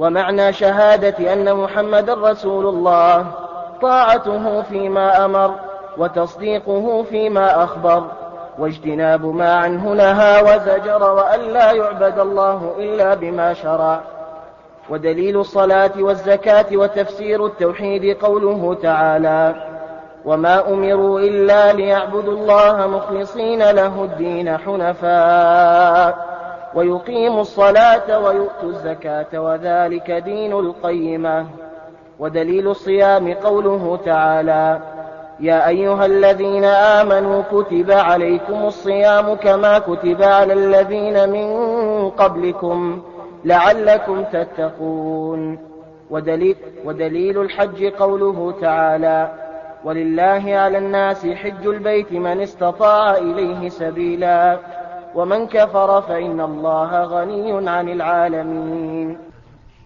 ومعنى شهادة أن محمد رسول الله طاعته فيما أمر وتصديقه فيما أخبر واجتناب ما عنه نهى وزجر وأن لا يعبد الله إلا بما شرع. ودليل الصلاة والزكاة وتفسير التوحيد قوله تعالى وما أمروا إلا ليعبدوا الله مخلصين له الدين حنفاء ويقيموا الصلاة ويؤتوا الزكاة وذلك دين القيمة. ودليل الصيام قوله تعالى يا أيها الذين آمنوا كتب عليكم الصيام كما كتب على الذين من قبلكم لعلكم تتقون. ودليل, ودليل الحج قوله تعالى ولله على الناس حج البيت من استطاع إليه سبيلا. ومن كفر فإن الله غني عن العالمين.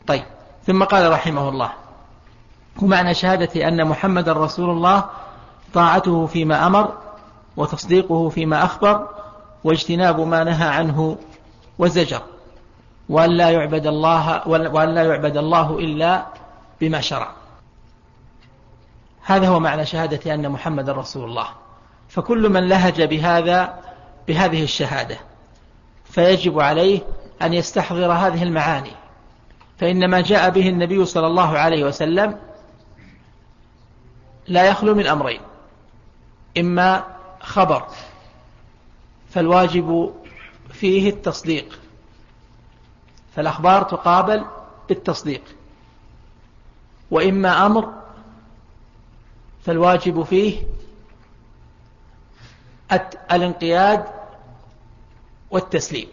طيب ثم قال رحمه الله ومعنى شهادة أن محمد رسول الله طاعته فيما أمر وتصديقه فيما أخبر واجتناب ما نهى عنه وزجر وأن لا يعبد الله وأن لا يعبد الله إلا بما شرع. هذا هو معنى شهادة أن محمد رسول الله. فكل من لهج بهذا بهذه الشهادة فيجب عليه أن يستحضر هذه المعاني. فإن ما جاء به النبي صلى الله عليه وسلم لا يخلو من أمرين إما خبر فالواجب فيه التصديق فالأخبار تقابل بالتصديق وإما أمر فالواجب فيه الانقياد والتسليم.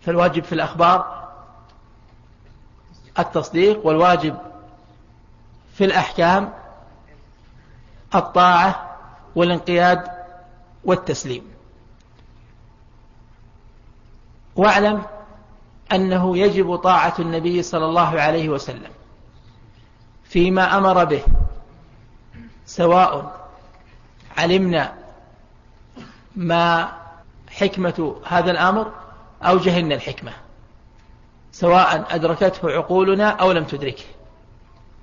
فالواجب في الأخبار التصديق والواجب في الأحكام الطاعة والانقياد والتسليم. واعلم أنه يجب طاعة النبي صلى الله عليه وسلم فيما أمر به سواء علمنا ما حكمة هذا الأمر أو جهلنا الحكمة سواء أدركته عقولنا أو لم تدركه.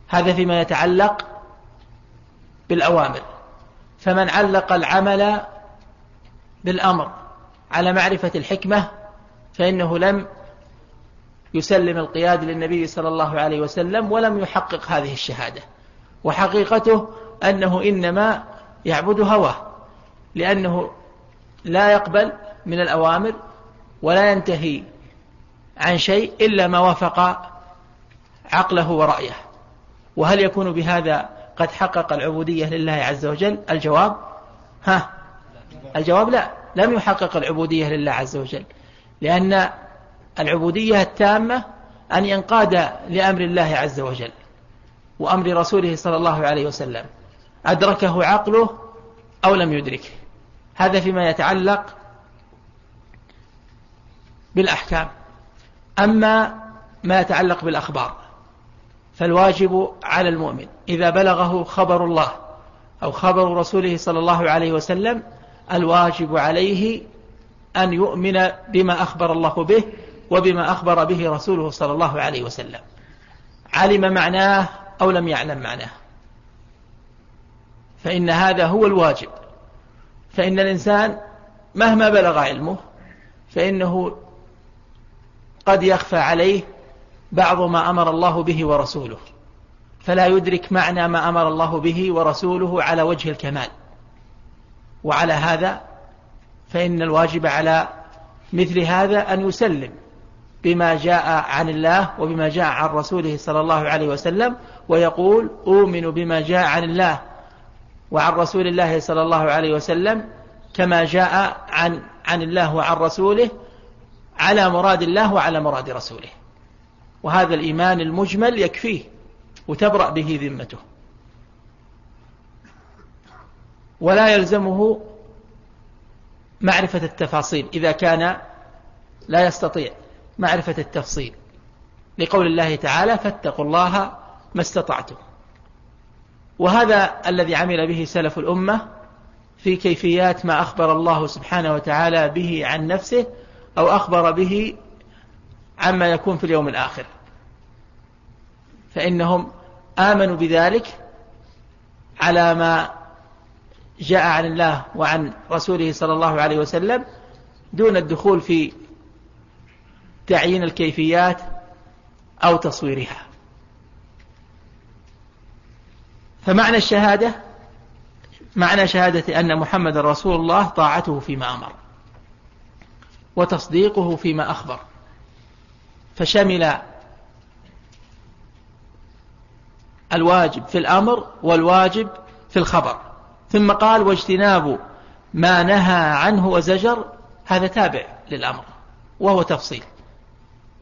هذا فيما يتعلق بالأوامر. فمن علق العمل بالأمر على معرفة الحكمة فإنه لم يسلم القياد للنبي صلى الله عليه وسلم ولم يحقق هذه الشهادة. وحقيقته أنه إنما يعبد هواه لأنه لا يقبل من الأوامر ولا ينتهي عن شيء إلا ما وافق عقله ورأيه. وهل يكون بهذا قد حقق العبودية لله عز وجل؟ الجواب ها الجواب لا. لم يحقق العبودية لله عز وجل لأن العبودية التامة أن ينقاد لأمر الله عز وجل وأمر رسوله صلى الله عليه وسلم. أدركه عقله أو لم يدركه. هذا فيما يتعلق بالأحكام. أما ما يتعلق بالأخبار فالواجب على المؤمن إذا بلغه خبر الله أو خبر رسوله صلى الله عليه وسلم الواجب عليه أن يؤمن بما أخبر الله به وبما أخبر به رسوله صلى الله عليه وسلم. علم معناه أو لم يعلم معناه؟ فإن هذا هو الواجب. فإن الإنسان مهما بلغ علمه فإنه قد يخفى عليه بعض ما أمر الله به ورسوله. فلا يدرك معنى ما أمر الله به ورسوله على وجه الكمال. وعلى هذا فإن الواجب على مثل هذا أن يسلم بما جاء عن الله وبما جاء عن رسوله صلى الله عليه وسلم ويقول أؤمن بما جاء عن الله وعن رسول الله صلى الله عليه وسلم كما جاء عن عن الله وعن رسوله على مراد الله وعلى مراد رسوله. وهذا الإيمان المجمل يكفيه وتبرأ به ذمته. ولا يلزمه معرفة التفاصيل إذا كان لا يستطيع معرفة التفصيل. لقول الله تعالى فاتقوا الله ما استطعتم. وهذا الذي عمل به سلف الأمة في كيفيات ما أخبر الله سبحانه وتعالى به عن نفسه أو أخبر به عما يكون في اليوم الآخر. فإنهم آمنوا بذلك على ما جاء عن الله وعن رسوله صلى الله عليه وسلم دون الدخول في تعيين الكيفيات أو تصويرها. فمعنى الشهادة؟ معنى شهادة أن محمد رسول الله طاعته فيما أمر وتصديقه فيما أخبر. فشمل الواجب في الأمر والواجب في الخبر. ثم قال واجتناب ما نهى عنه وزجر هذا تابع للأمر وهو تفصيل.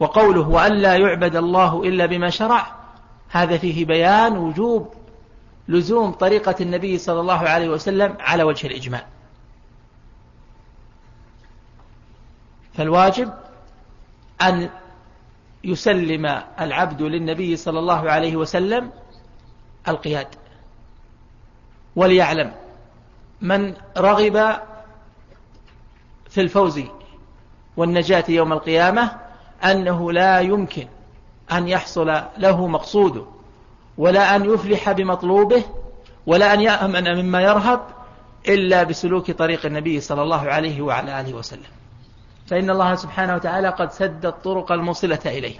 وقوله وأن لا يعبد الله إلا بما شرع هذا فيه بيان وجوب لزوم طريقة النبي صلى الله عليه وسلم على وجه الإجمال فالواجب أن يسلم العبد للنبي صلى الله عليه وسلم القياد وليعلم من رغب في الفوز والنجاة يوم القيامة أنه لا يمكن أن يحصل له مقصوده. ولا أن يفلح بمطلوبه ولا أن يأمن مما يرهب إلا بسلوك طريق النبي صلى الله عليه وعلى آله وسلم. فإن الله سبحانه وتعالى قد سد الطرق الموصلة إليه.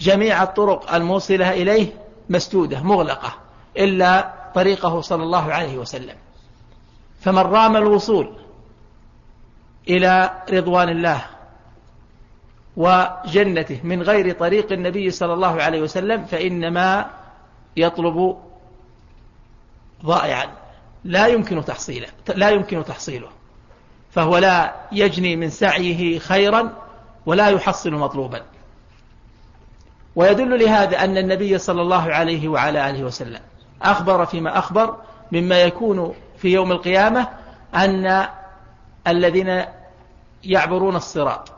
جميع الطرق الموصلة إليه مسدودة مغلقة إلا طريقه صلى الله عليه وسلم. فمن رام الوصول إلى رضوان الله وجنته من غير طريق النبي صلى الله عليه وسلم فإنما يطلب ضائعا. لا يمكن تحصيله. لا يمكن تحصيله. فهو لا يجني من سعيه خيرا ولا يحصل مطلوبا. ويدل لهذا أن النبي صلى الله عليه وعلى آله وسلم أخبر فيما أخبر مما يكون في يوم القيامة أن الذين يعبرون الصراط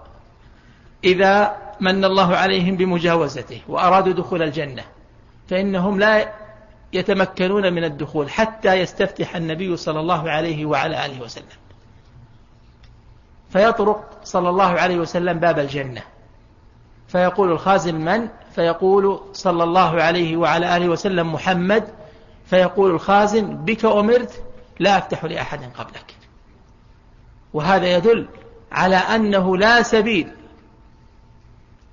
إذا من الله عليهم بمجاوزته وأرادوا دخول الجنة فإنهم لا يتمكنون من الدخول حتى يستفتح النبي صلى الله عليه وعلى آله وسلم. فيطرق صلى الله عليه وسلم باب الجنة. فيقول الخازن من؟ فيقول صلى الله عليه وعلى آله وسلم محمد. فيقول الخازن بك أمرت لا أفتح لأحد قبلك. وهذا يدل على أنه لا سبيل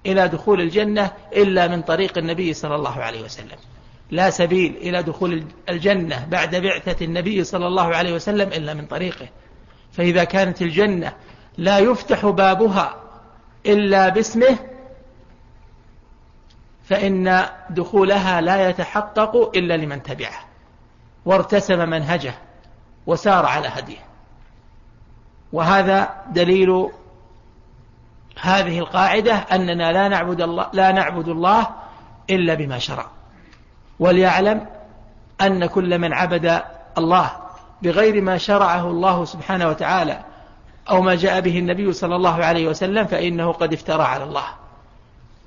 إلى دخول الجنة إلا من طريق النبي صلى الله عليه وسلم. لا سبيل إلى دخول الجنة بعد بعثة النبي صلى الله عليه وسلم إلا من طريقه. فإذا كانت الجنة لا يفتح بابها إلا باسمه فإن دخولها لا يتحقق إلا لمن تبعه وارتسم منهجه وسار على هديه. وهذا دليل هذه القاعدة أننا لا نعبد الله, لا نعبد الله إلا بما شرع. وليعلم أن كل من عبد الله بغير ما شرعه الله سبحانه وتعالى أو ما جاء به النبي صلى الله عليه وسلم فإنه قد افترى على الله.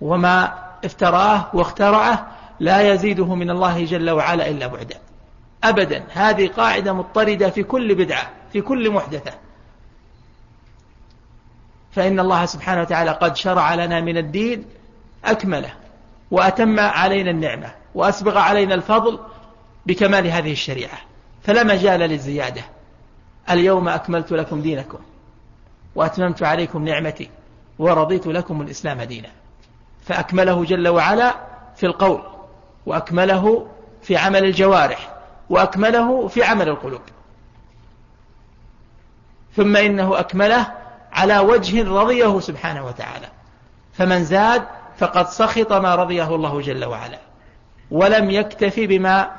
وما افتراه واخترعه لا يزيده من الله جل وعلا إلا بعدا. أبدا. هذه قاعدة مضطردة في كل بدعة في كل محدثة. فإن الله سبحانه وتعالى قد شرع لنا من الدين أكمله وأتم علينا النعمة وأسبغ علينا الفضل بكمال هذه الشريعة. فلا مجال للزيادة. اليوم أكملت لكم دينكم وأتممت عليكم نعمتي ورضيت لكم الإسلام دينا. فأكمله جل وعلا في القول وأكمله في عمل الجوارح وأكمله في عمل القلوب. ثم إنه أكمله على وجه رضيه سبحانه وتعالى. فمن زاد فقد سخط ما رضيه الله جل وعلا ولم يكتفي بما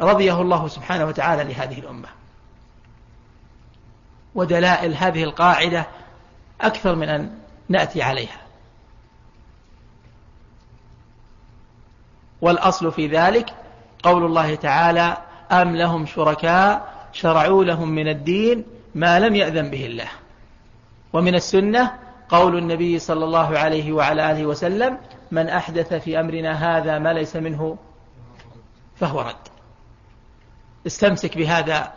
رضيه الله سبحانه وتعالى لهذه الأمة. ودلائل هذه القاعدة أكثر من أن نأتي عليها. والأصل في ذلك قول الله تعالى أم لهم شركاء شرعوا لهم من الدين ما لم يأذن به الله. ومن السنة قول النبي صلى الله عليه وعلى آله وسلم من أحدث في أمرنا هذا ما ليس منه فهو رد. استمسك بهذا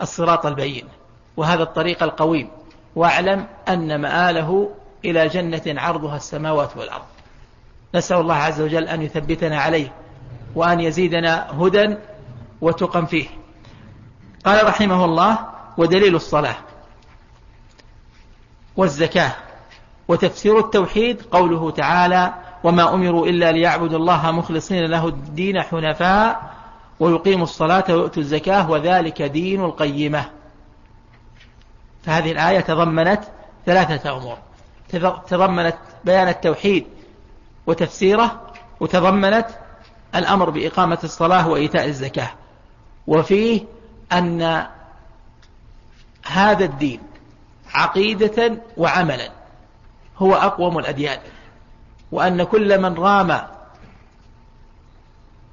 الصراط البين وهذا الطريق القويم واعلم أن مآله إلى جنة عرضها السماوات والأرض. نسأل الله عز وجل أن يثبتنا عليه وأن يزيدنا هدى وتقا فيه. قال رحمه الله ودليل الصلاة. والزكاة. وتفسير التوحيد قوله تعالى وما أمروا إلا ليعبدوا الله مخلصين له الدين حنفاء ويقيموا الصلاة ويؤتوا الزكاة وذلك دين القيمة. فهذه الآية تضمنت ثلاثة أمور. تضمنت بيان التوحيد وتفسيره وتضمنت الأمر بإقامة الصلاة وإيتاء الزكاة. وفيه أن هذا الدين عقيدة وعملا. هو أقوم الأديان. وأن كل من رام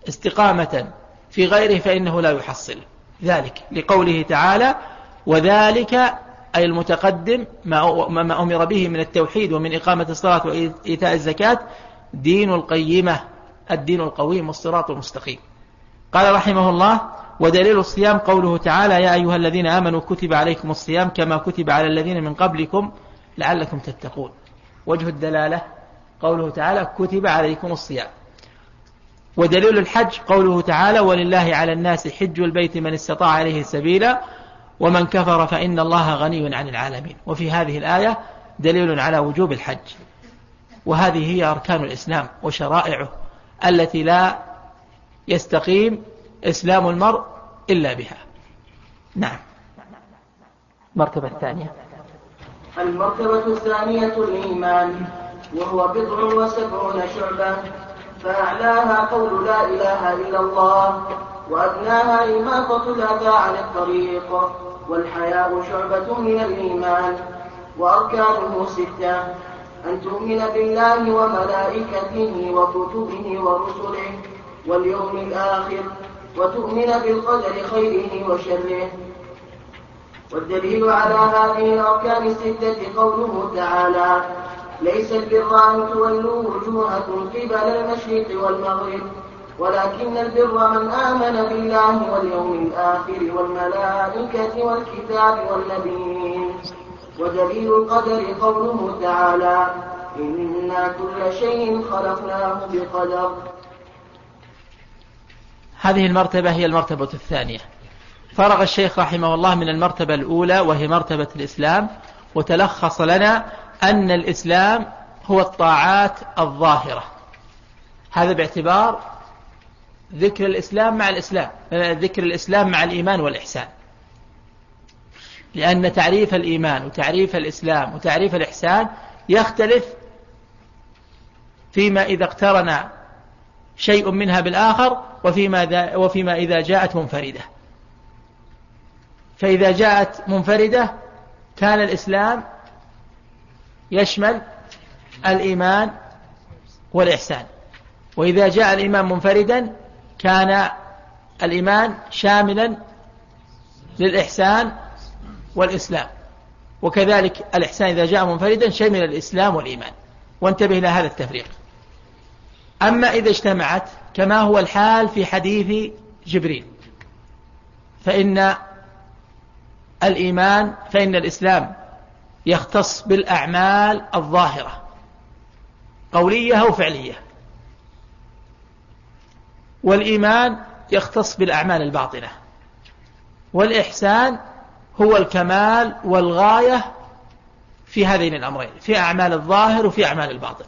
استقامة في غيره فإنه لا يحصل. ذلك لقوله تعالى وذلك أي المتقدم ما أمر به من التوحيد ومن إقامة الصلاة وإيتاء الزكاة دين القيمة الدين القويم والصراط المستقيم. قال رحمه الله ودليل الصيام قوله تعالى يا أيها الذين آمنوا كتب عليكم الصيام كما كتب على الذين من قبلكم لعلكم تتقون. وجه الدلالة قوله تعالى كتب عليكم الصيام. ودليل الحج قوله تعالى ولله على الناس حج البيت من استطاع عليه سبيلا ومن كفر فإن الله غني عن العالمين. وفي هذه الآية دليل على وجوب الحج. وهذه هي أركان الإسلام وشرائعه التي لا يستقيم إسلام المرء إلا بها. نعم. مرتبة الثانية. المرتبة الثانية الإيمان وهو بضع وسبعون شعبة فأعلاها قول لا إله إلا الله وأدناها إماطة الأذى عن الطريق والحياء شعبة من الإيمان وأركانه ستة أن تؤمن بالله وملائكته وكتبه ورسله واليوم الآخر وتؤمن بالقدر خيره وشره. والدليل على هذه الأركان الستة قوله تعالى ليس البر أن تولوا وجوهكم قبل المشرق والمغرب ولكن البر من آمن بالله واليوم الآخر والملائكة والكتاب والنبيين. ودليل القدر قوله تعالى إنا كل شيء خلقناه بقدر هذه المرتبة هي المرتبة الثانية. فرغ الشيخ رحمه الله من المرتبة الأولى وهي مرتبة الإسلام وتلخص لنا أن الإسلام هو الطاعات الظاهرة. هذا باعتبار ذكر الإسلام مع الإسلام ذكر الإسلام مع الإيمان والإحسان. لأن تعريف الإيمان وتعريف الإسلام وتعريف الإحسان يختلف فيما إذا اقترن شيء منها بالآخر وفيما, وفيما إذا جاءت منفردة. فإذا جاءت منفردة كان الإسلام يشمل الإيمان والإحسان. وإذا جاء الإيمان منفردا كان الإيمان شاملا للإحسان والإسلام. وكذلك الإحسان إذا جاء منفردا شمل الإسلام والإيمان. وانتبه إلى هذا التفريق. أما إذا اجتمعت كما هو الحال في حديث جبريل فإن الإيمان فإن الإسلام يختص بالأعمال الظاهرة قولية أو فعلية. والإيمان يختص بالأعمال الباطنة والإحسان هو الكمال والغاية في هذين الأمرين في أعمال الظاهر وفي أعمال الباطن.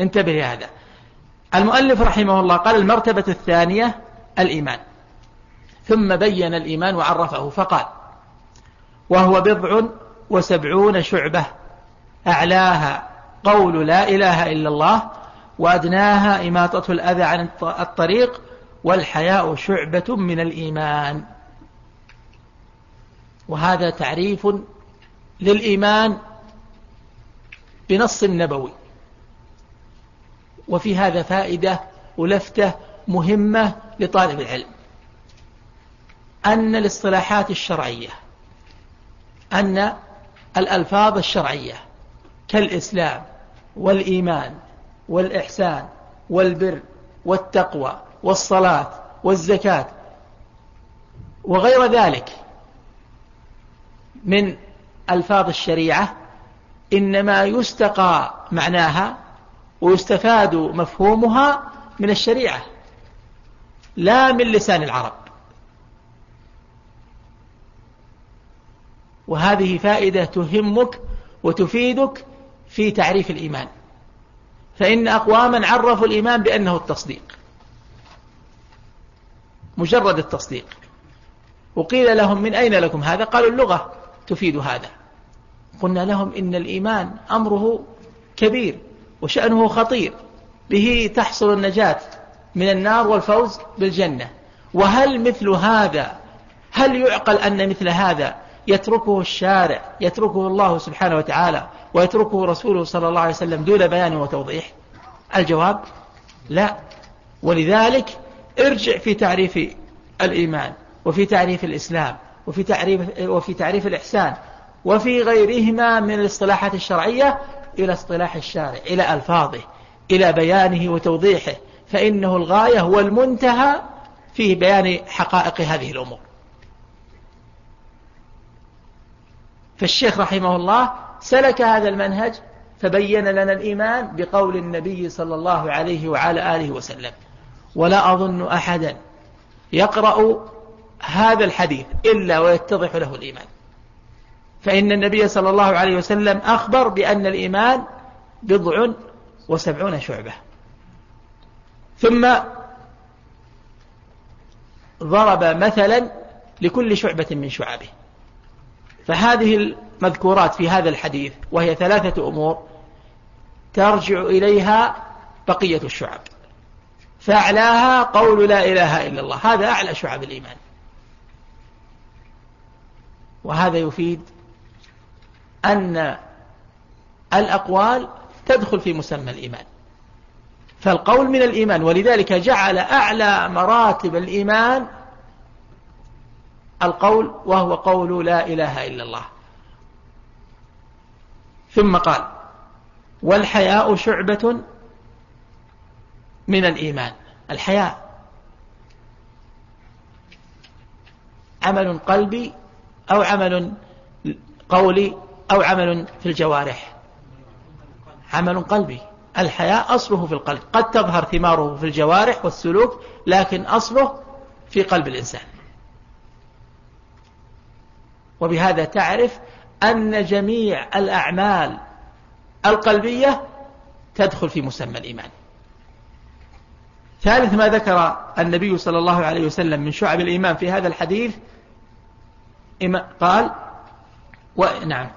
انتبه لهذا. المؤلف رحمه الله قال المرتبة الثانية الإيمان. ثم بين الإيمان وعرفه فقال وهو بضع وسبعون شعبة أعلاها قول لا إله إلا الله وأدناها إماطة الأذى عن الطريق والحياء شعبة من الإيمان. وهذا تعريف للإيمان بنص النبوي وفي هذا فائدة ولفتة مهمة لطالب العلم. أن الاصطلاحات الشرعية أن الألفاظ الشرعية كالإسلام والإيمان والإحسان والبر والتقوى والصلاة والزكاة وغير ذلك من ألفاظ الشريعة إنما يستقى معناها ويستفاد مفهومها من الشريعة لا من لسان العرب. وهذه فائدة تهمك وتفيدك في تعريف الإيمان. فإن أقواما عرفوا الإيمان بأنه التصديق مجرد التصديق. وقيل لهم من أين لكم هذا؟ قالوا اللغة تفيد هذا. قلنا لهم إن الإيمان أمره كبير. وشأنه خطير. به تحصل النجاة من النار والفوز بالجنة. وهل مثل هذا هل يعقل أن مثل هذا يتركه الشارع يتركه الله سبحانه وتعالى ويتركه رسوله صلى الله عليه وسلم دون بيان وتوضيح؟ الجواب لا. ولذلك ارجع في تعريف الإيمان وفي تعريف الإسلام وفي تعريف, وفي تعريف الإحسان وفي غيرهما من الاصطلاحات الشرعية إلى اصطلاح الشارع إلى ألفاظه إلى بيانه وتوضيحه فإنه الغاية والمنتهى في بيان حقائق هذه الأمور. فالشيخ رحمه الله سلك هذا المنهج فبين لنا الإيمان بقول النبي صلى الله عليه وعلى آله وسلم ولا أظن أحدا يقرأ هذا الحديث إلا ويتضح له الإيمان. فإن النبي صلى الله عليه وسلم أخبر بأن الإيمان بضع وسبعون شعبة. ثم ضرب مثلا لكل شعبة من شعبه. فهذه المذكورات في هذا الحديث وهي ثلاثة أمور ترجع إليها بقية الشعب. فأعلاها قول لا إله إلا الله. هذا أعلى شعب الإيمان. وهذا يفيد أن الأقوال تدخل في مسمى الإيمان. فالقول من الإيمان ولذلك جعل أعلى مراتب الإيمان القول وهو قول لا إله إلا الله. ثم قال والحياء شعبة من الإيمان. الحياء عمل قلبي أو عمل قولي أو عمل في الجوارح. عمل قلبي. الحياء أصله في القلب. قد تظهر ثماره في الجوارح والسلوك لكن أصله في قلب الإنسان. وبهذا تعرف أن جميع الأعمال القلبية تدخل في مسمى الإيمان. ثالث ما ذكر النبي صلى الله عليه وسلم من شعب الإيمان في هذا الحديث قال نعم.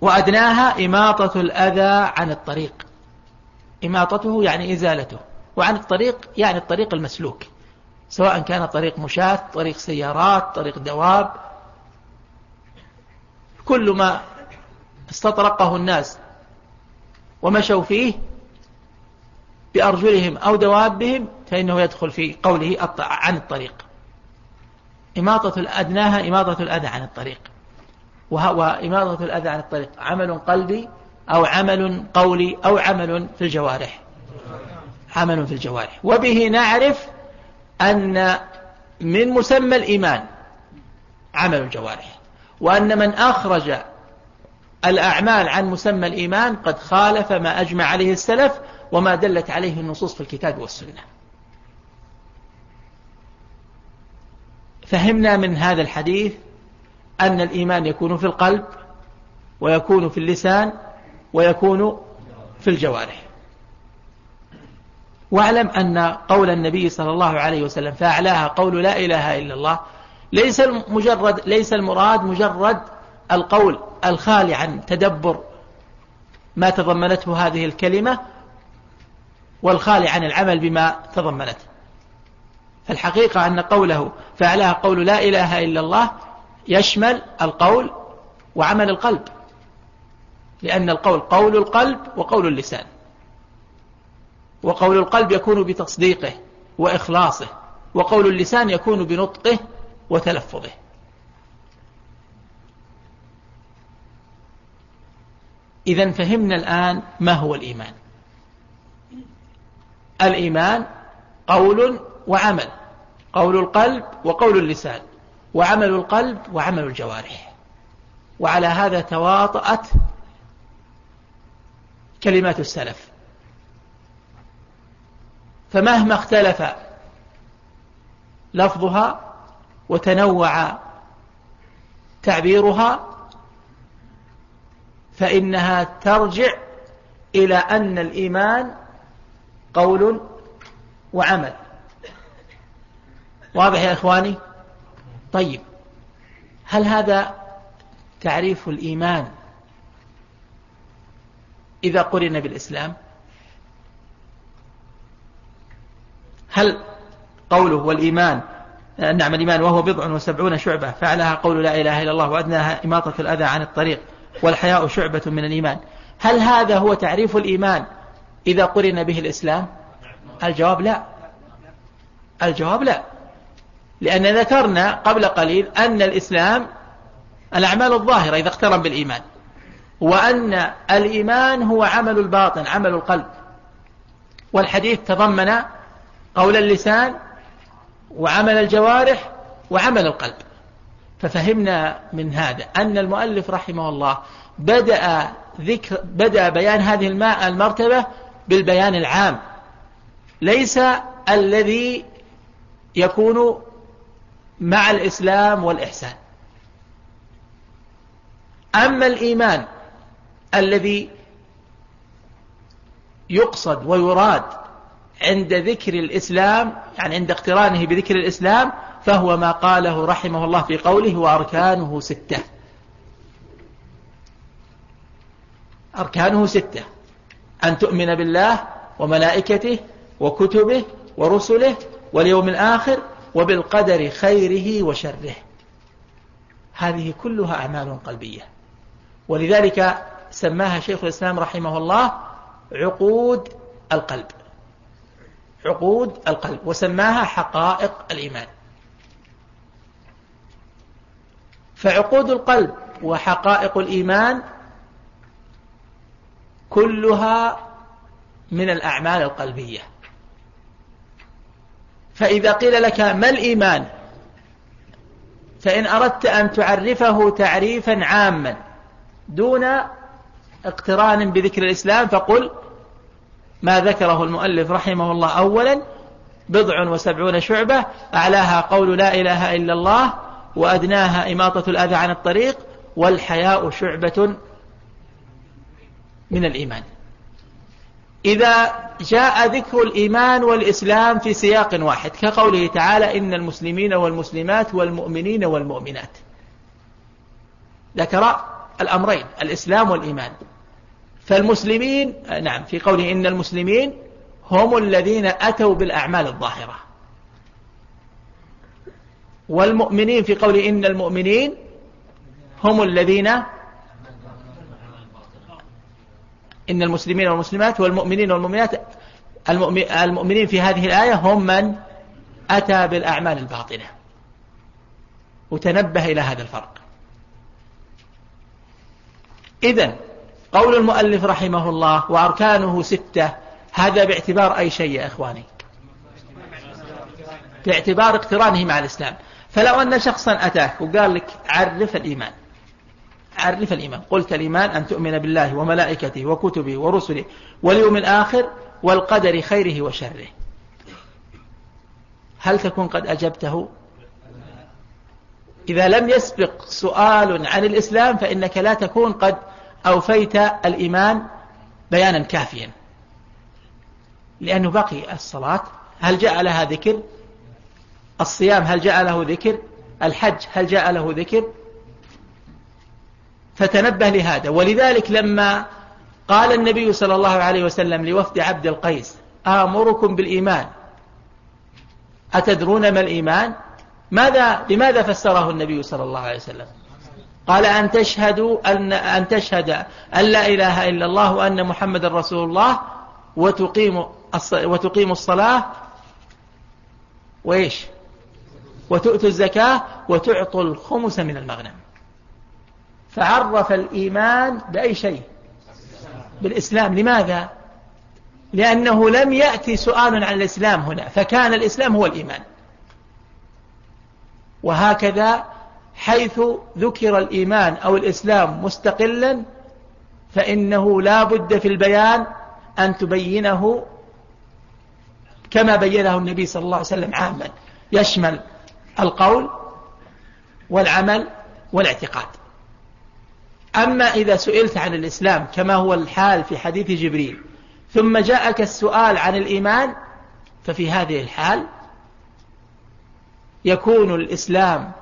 وأدناها إماطة الأذى عن الطريق. إماطته يعني إزالته وعن الطريق يعني الطريق المسلوك. سواء كان طريق مشاة طريق سيارات طريق دواب كل ما استطرقه الناس ومشوا فيه بأرجلهم أو دوابهم فإنه يدخل في قوله عن الطريق. إماطة الأدناها إماطة الأذى عن الطريق. وإماطة الأذى عن الطريق. عمل قلبي أو عمل قولي أو عمل في الجوارح. عمل في الجوارح. وبه نعرف أن من مسمى الإيمان عمل الجوارح. وأن من أخرج الأعمال عن مسمى الإيمان قد خالف ما أجمع عليه السلف وما دلت عليه النصوص في الكتاب والسنة. فهمنا من هذا الحديث أن الإيمان يكون في القلب ويكون في اللسان ويكون في الجوارح. واعلم أن قول النبي صلى الله عليه وسلم فأعلاها قول لا إله إلا الله ليس مجرد ليس المراد مجرد القول الخالي عن تدبر ما تضمنته هذه الكلمة والخالي عن العمل بما تضمنته. فالحقيقة أن قوله فعلها قول لا إله إلا الله يشمل القول وعمل القلب. لأن القول قول القلب وقول اللسان. وقول القلب يكون بتصديقه وإخلاصه وقول اللسان يكون بنطقه وتلفظه. إذا فهمنا الآن ما هو الإيمان. الإيمان قول وعمل قول القلب وقول اللسان. وعمل القلب وعمل الجوارح. وعلى هذا تواطأت كلمات السلف. فمهما اختلف لفظها وتنوع تعبيرها فإنها ترجع إلى أن الإيمان قول وعمل. واضح يا إخواني؟ طيب هل هذا تعريف الإيمان إذا قرن بالإسلام؟ هل قوله والإيمان نعم الإيمان وهو بضع وسبعون شعبة فعلها قول لا إله إلا الله وأدناها إماطة الأذى عن الطريق والحياء شعبة من الإيمان. هل هذا هو تعريف الإيمان إذا قرن به الإسلام؟ الجواب لا. الجواب لا. لأن ذكرنا قبل قليل أن الإسلام الأعمال الظاهرة إذا اقترن بالإيمان وأن الإيمان هو عمل الباطن عمل القلب. والحديث تضمن قول اللسان وعمل الجوارح وعمل القلب. ففهمنا من هذا أن المؤلف رحمه الله بدأ ذكر بدأ بيان هذه المرتبة بالبيان العام ليس الذي يكون مع الإسلام والإحسان. أما الإيمان الذي يقصد ويراد عند ذكر الإسلام يعني عند اقترانه بذكر الإسلام فهو ما قاله رحمه الله في قوله وأركانه ستة أركانه ستة أن تؤمن بالله وملائكته وكتبه ورسله واليوم الآخر وبالقدر خيره وشره. هذه كلها أعمال قلبية. ولذلك سماها شيخ الإسلام رحمه الله عقود القلب. عقود القلب. وسماها حقائق الإيمان. فعقود القلب وحقائق الإيمان كلها من الأعمال القلبية. فإذا قيل لك ما الإيمان؟ فإن أردت أن تعرفه تعريفا عاما دون اقتران بذكر الإسلام فقل ما ذكره المؤلف رحمه الله أولا بضع وسبعون شعبة أعلاها قول لا إله إلا الله وأدناها إماطة الأذى عن الطريق والحياء شعبة من الإيمان. إذا جاء ذكر الإيمان والإسلام في سياق واحد كقوله تعالى إن المسلمين والمسلمات والمؤمنين والمؤمنات. ذكر الأمرين الإسلام والإيمان. فالمسلمين نعم في قوله إن المسلمين هم الذين أتوا بالأعمال الظاهرة. والمؤمنين في قوله إن المؤمنين هم الذين إن المسلمين والمسلمات والمؤمنين والمؤمنات المؤمنين في هذه الآية هم من أتى بالأعمال الباطنة. وتنبه إلى هذا الفرق. إذن قول المؤلف رحمه الله وأركانه ستة هذا باعتبار أي شيء يا إخواني؟ باعتبار اقترانه مع الإسلام. فلو أن شخصا أتاك وقال لك عرف الإيمان عرف الإيمان. قلت الإيمان أن تؤمن بالله وملائكته وكتبه ورسله واليوم الآخر والقدر خيره وشره. هل تكون قد أجبته؟ إذا لم يسبق سؤال عن الإسلام فإنك لا تكون قد أوفيت الإيمان بيانا كافيا. لأنه بقي الصلاة. هل جاء لها ذكر؟ الصيام هل جاء له ذكر؟ الحج هل جاء له ذكر؟ فتنبه لهذا. ولذلك لما قال النبي صلى الله عليه وسلم لوفد عبد القيس آمركم بالإيمان. أتدرون ما الإيمان؟ ماذا لماذا فسره النبي صلى الله عليه وسلم؟ قال أن تشهدوا أن, أن تشهد أن لا إله إلا الله وأن محمد رسول الله وتقيم وتقيم الصلاة. وإيش؟ وتؤتوا الزكاة وتعطوا الخمس من المغنم. فعرف الإيمان بأي شيء؟ بالإسلام. لماذا؟ لأنه لم يأتي سؤال عن الإسلام هنا فكان الإسلام هو الإيمان. وهكذا حيث ذكر الإيمان أو الإسلام مستقلا فإنه لا بد في البيان أن تبينه كما بينه النبي صلى الله عليه وسلم عاما. يشمل القول والعمل والاعتقاد. أما إذا سئلت عن الإسلام كما هو الحال في حديث جبريل ثم جاءك السؤال عن الإيمان ففي هذه الحال يكون الإسلام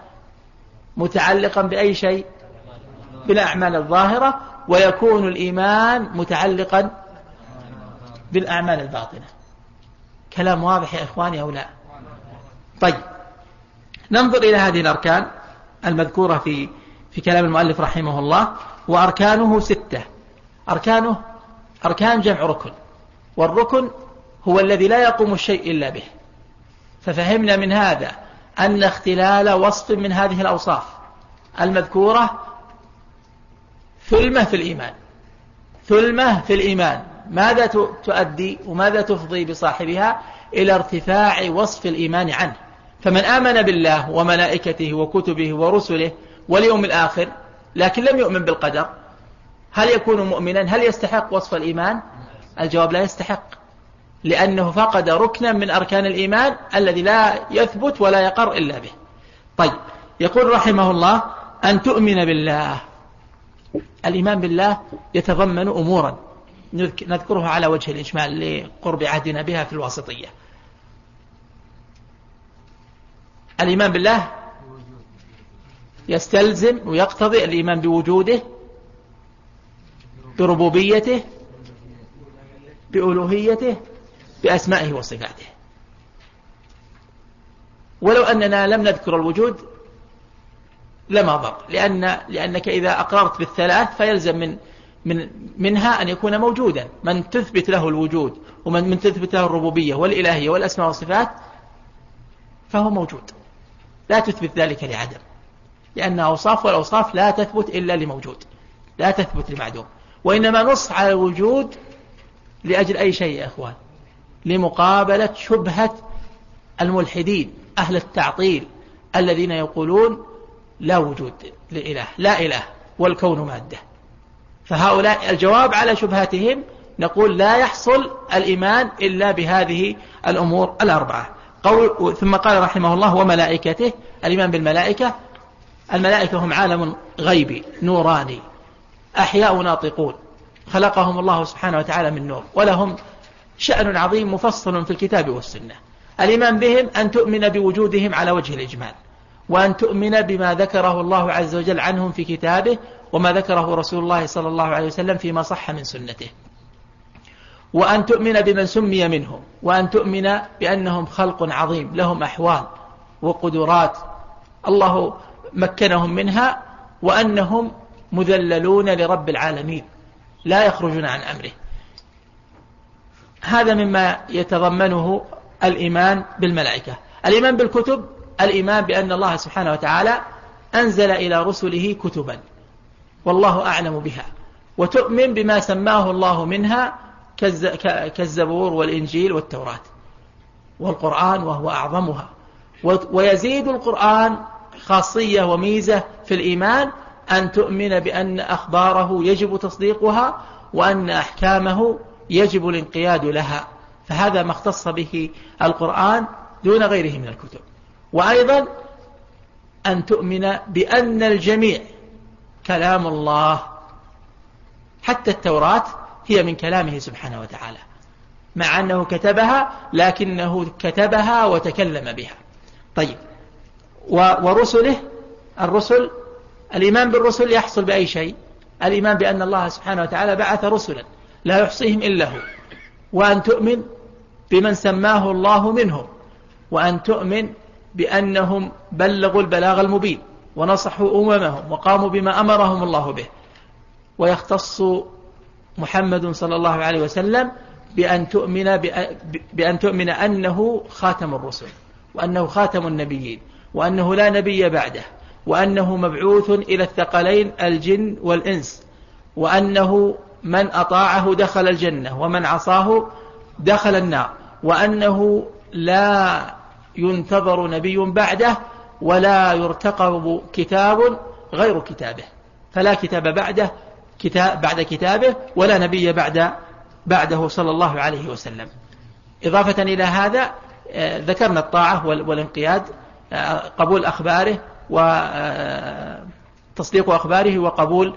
متعلقا بأي شيء؟ بالأعمال الظاهرة ويكون الإيمان متعلقا بالأعمال الباطنة. كلام واضح يا إخواني أو لا؟ طيب ننظر إلى هذه الأركان المذكورة في في كلام المؤلف رحمه الله وأركانه ستة. أركانه أركان جمع ركن. والركن هو الذي لا يقوم الشيء إلا به. ففهمنا من هذا أن اختلال وصف من هذه الأوصاف المذكورة ثلمة في الإيمان. ثلمة في الإيمان. ماذا تؤدي وماذا تفضي بصاحبها؟ إلى ارتفاع وصف الإيمان عنه. فمن آمن بالله وملائكته وكتبه ورسله واليوم الآخر لكن لم يؤمن بالقدر. هل يكون مؤمنا؟ هل يستحق وصف الإيمان؟ الجواب لا يستحق لأنه فقد ركنا من أركان الإيمان الذي لا يثبت ولا يقر إلا به. طيب يقول رحمه الله أن تؤمن بالله. الإيمان بالله يتضمن أمورا. نذكرها على وجه الإجمال لقرب عهدنا بها في الواسطية. الإيمان بالله يستلزم ويقتضي الإيمان بوجوده بربوبيته بألوهيته بأسمائه وصفاته. ولو أننا لم نذكر الوجود لما ضر لأن لأنك إذا أقررت بالثلاث فيلزم من من منها أن يكون موجودا. من تثبت له الوجود ومن من تثبت له الربوبية والإلهية والأسماء والصفات فهو موجود. لا تثبت ذلك لعدم. لأن أوصاف والأوصاف لا تثبت إلا لموجود لا تثبت لمعدوم وإنما نص على الوجود لأجل أي شيء يا أخوان؟ لمقابلة شبهة الملحدين أهل التعطيل الذين يقولون لا وجود لإله لا إله والكون مادة. فهؤلاء الجواب على شبهاتهم نقول لا يحصل الإيمان إلا بهذه الأمور الأربعة. قول ثم قال رحمه الله وملائكته الإيمان بالملائكة الملائكة هم عالم غيبي نوراني أحياء ناطقون. خلقهم الله سبحانه وتعالى من نور ولهم شأن عظيم مفصل في الكتاب والسنة. الإيمان بهم أن تؤمن بوجودهم على وجه الإجمال وأن تؤمن بما ذكره الله عز وجل عنهم في كتابه وما ذكره رسول الله صلى الله عليه وسلم فيما صح من سنته. وأن تؤمن بمن سمي منهم وأن تؤمن بأنهم خلق عظيم لهم أحوال وقدرات. الله مكنهم منها وأنهم مذللون لرب العالمين لا يخرجون عن أمره. هذا مما يتضمنه الإيمان بالملائكة. الإيمان بالكتب الإيمان بأن الله سبحانه وتعالى أنزل إلى رسله كتبا والله أعلم بها. وتؤمن بما سماه الله منها كالزبور والإنجيل والتوراة والقرآن وهو أعظمها. ويزيد القرآن خاصية وميزة في الإيمان أن تؤمن بأن أخباره يجب تصديقها وأن أحكامه يجب الانقياد لها. فهذا ما اختص به القرآن دون غيره من الكتب. وأيضا أن تؤمن بأن الجميع كلام الله حتى التوراة هي من كلامه سبحانه وتعالى. مع أنه كتبها لكنه كتبها وتكلم بها. طيب ورسله الرسل الإيمان بالرسل يحصل بأي شيء. الإيمان بأن الله سبحانه وتعالى بعث رسلا لا يحصيهم إلا هو. وأن تؤمن بمن سماه الله منهم وأن تؤمن بأنهم بلغوا البلاغ المبين ونصحوا أممهم وقاموا بما أمرهم الله به. ويختص محمد صلى الله عليه وسلم بأن تؤمن, بأن تؤمن أنه خاتم الرسل وأنه خاتم النبيين. وأنه لا نبي بعده وأنه مبعوث إلى الثقلين الجن والإنس وأنه من أطاعه دخل الجنة ومن عصاه دخل النار وأنه لا ينتظر نبي بعده ولا يرتقب كتاب غير كتابه فلا كتاب بعده كتاب بعد كتابه ولا نبي بعد بعده صلى الله عليه وسلم. إضافة إلى هذا آه، ذكرنا الطاعة والانقياد قبول أخباره وتصديق أخباره وقبول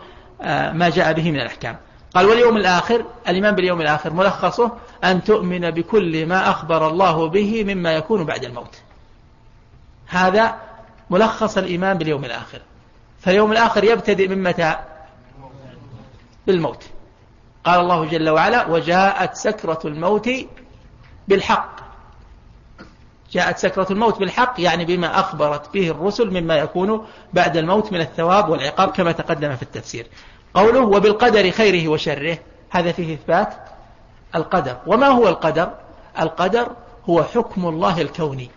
ما جاء به من الأحكام. قال واليوم الآخر الإيمان باليوم الآخر ملخصه أن تؤمن بكل ما أخبر الله به مما يكون بعد الموت. هذا ملخص الإيمان باليوم الآخر. فاليوم الآخر يبتدئ من متى؟ بالموت. قال الله جل وعلا وجاءت سكرة الموت بالحق. جاءت سكرة الموت بالحق يعني بما أخبرت به الرسل مما يكون بعد الموت من الثواب والعقاب كما تقدم في التفسير. قوله وبالقدر خيره وشره هذا فيه إثبات؟ القدر. وما هو القدر؟ القدر هو حكم الله الكوني.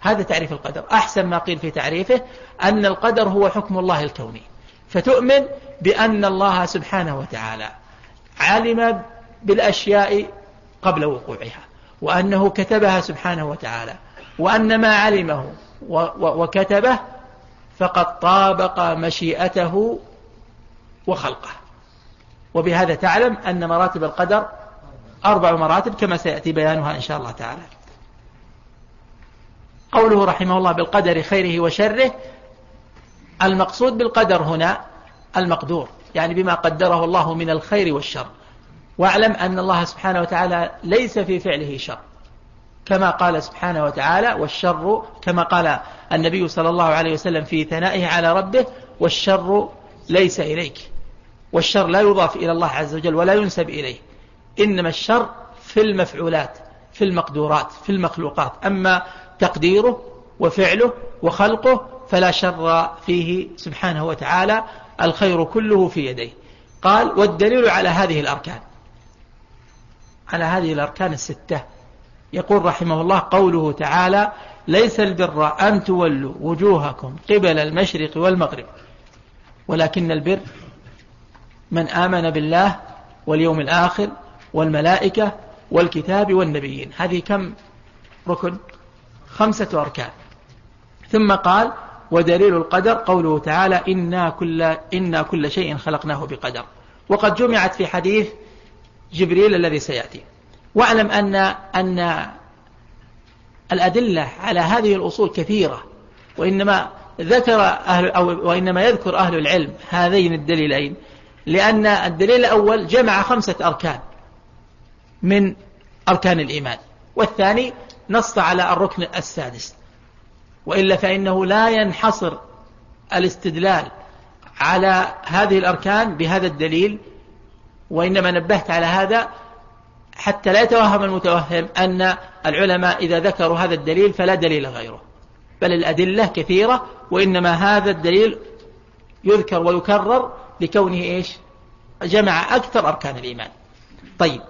هذا تعريف القدر. أحسن ما قيل في تعريفه أن القدر هو حكم الله الكوني. فتؤمن بأن الله سبحانه وتعالى علم بالأشياء قبل وقوعها. وأنه كتبها سبحانه وتعالى وأن ما علمه وكتبه فقد طابق مشيئته وخلقه. وبهذا تعلم أن مراتب القدر أربع مراتب كما سيأتي بيانها إن شاء الله تعالى. قوله رحمه الله بالقدر خيره وشره المقصود بالقدر هنا المقدور يعني بما قدره الله من الخير والشر. واعلم أن الله سبحانه وتعالى ليس في فعله شر. كما قال سبحانه وتعالى والشر كما قال النبي صلى الله عليه وسلم في ثنائه على ربه والشر ليس إليك. والشر لا يضاف إلى الله عز وجل ولا ينسب إليه. إنما الشر في المفعولات في المقدورات في المخلوقات. أما تقديره وفعله وخلقه فلا شر فيه سبحانه وتعالى الخير كله في يديه. قال والدليل على هذه الأركان على هذه الأركان الستة. يقول رحمه الله قوله تعالى ليس البر أن تولوا وجوهكم قبل المشرق والمغرب ولكن البر من آمن بالله واليوم الآخر والملائكة والكتاب والنبيين. هذه كم ركن؟ خمسة أركان. ثم قال ودليل القدر قوله تعالى إنا كل, إنا كل شيء خلقناه بقدر. وقد جمعت في حديث جبريل الذي سيأتي. واعلم أن, أن الأدلة على هذه الأصول كثيرة وإنما ذكر أهل أو وإنما يذكر أهل العلم هذين الدليلين لأن الدليل الأول جمع خمسة أركان من أركان الإيمان والثاني نص على الركن السادس. وإلا فإنه لا ينحصر الاستدلال على هذه الأركان بهذا الدليل وإنما نبهت على هذا حتى لا يتوهم المتوهم أن العلماء إذا ذكروا هذا الدليل فلا دليل غيره. بل الأدلة كثيرة وإنما هذا الدليل يذكر ويكرر لكونه إيش؟ جمع أكثر أركان الإيمان. طيب.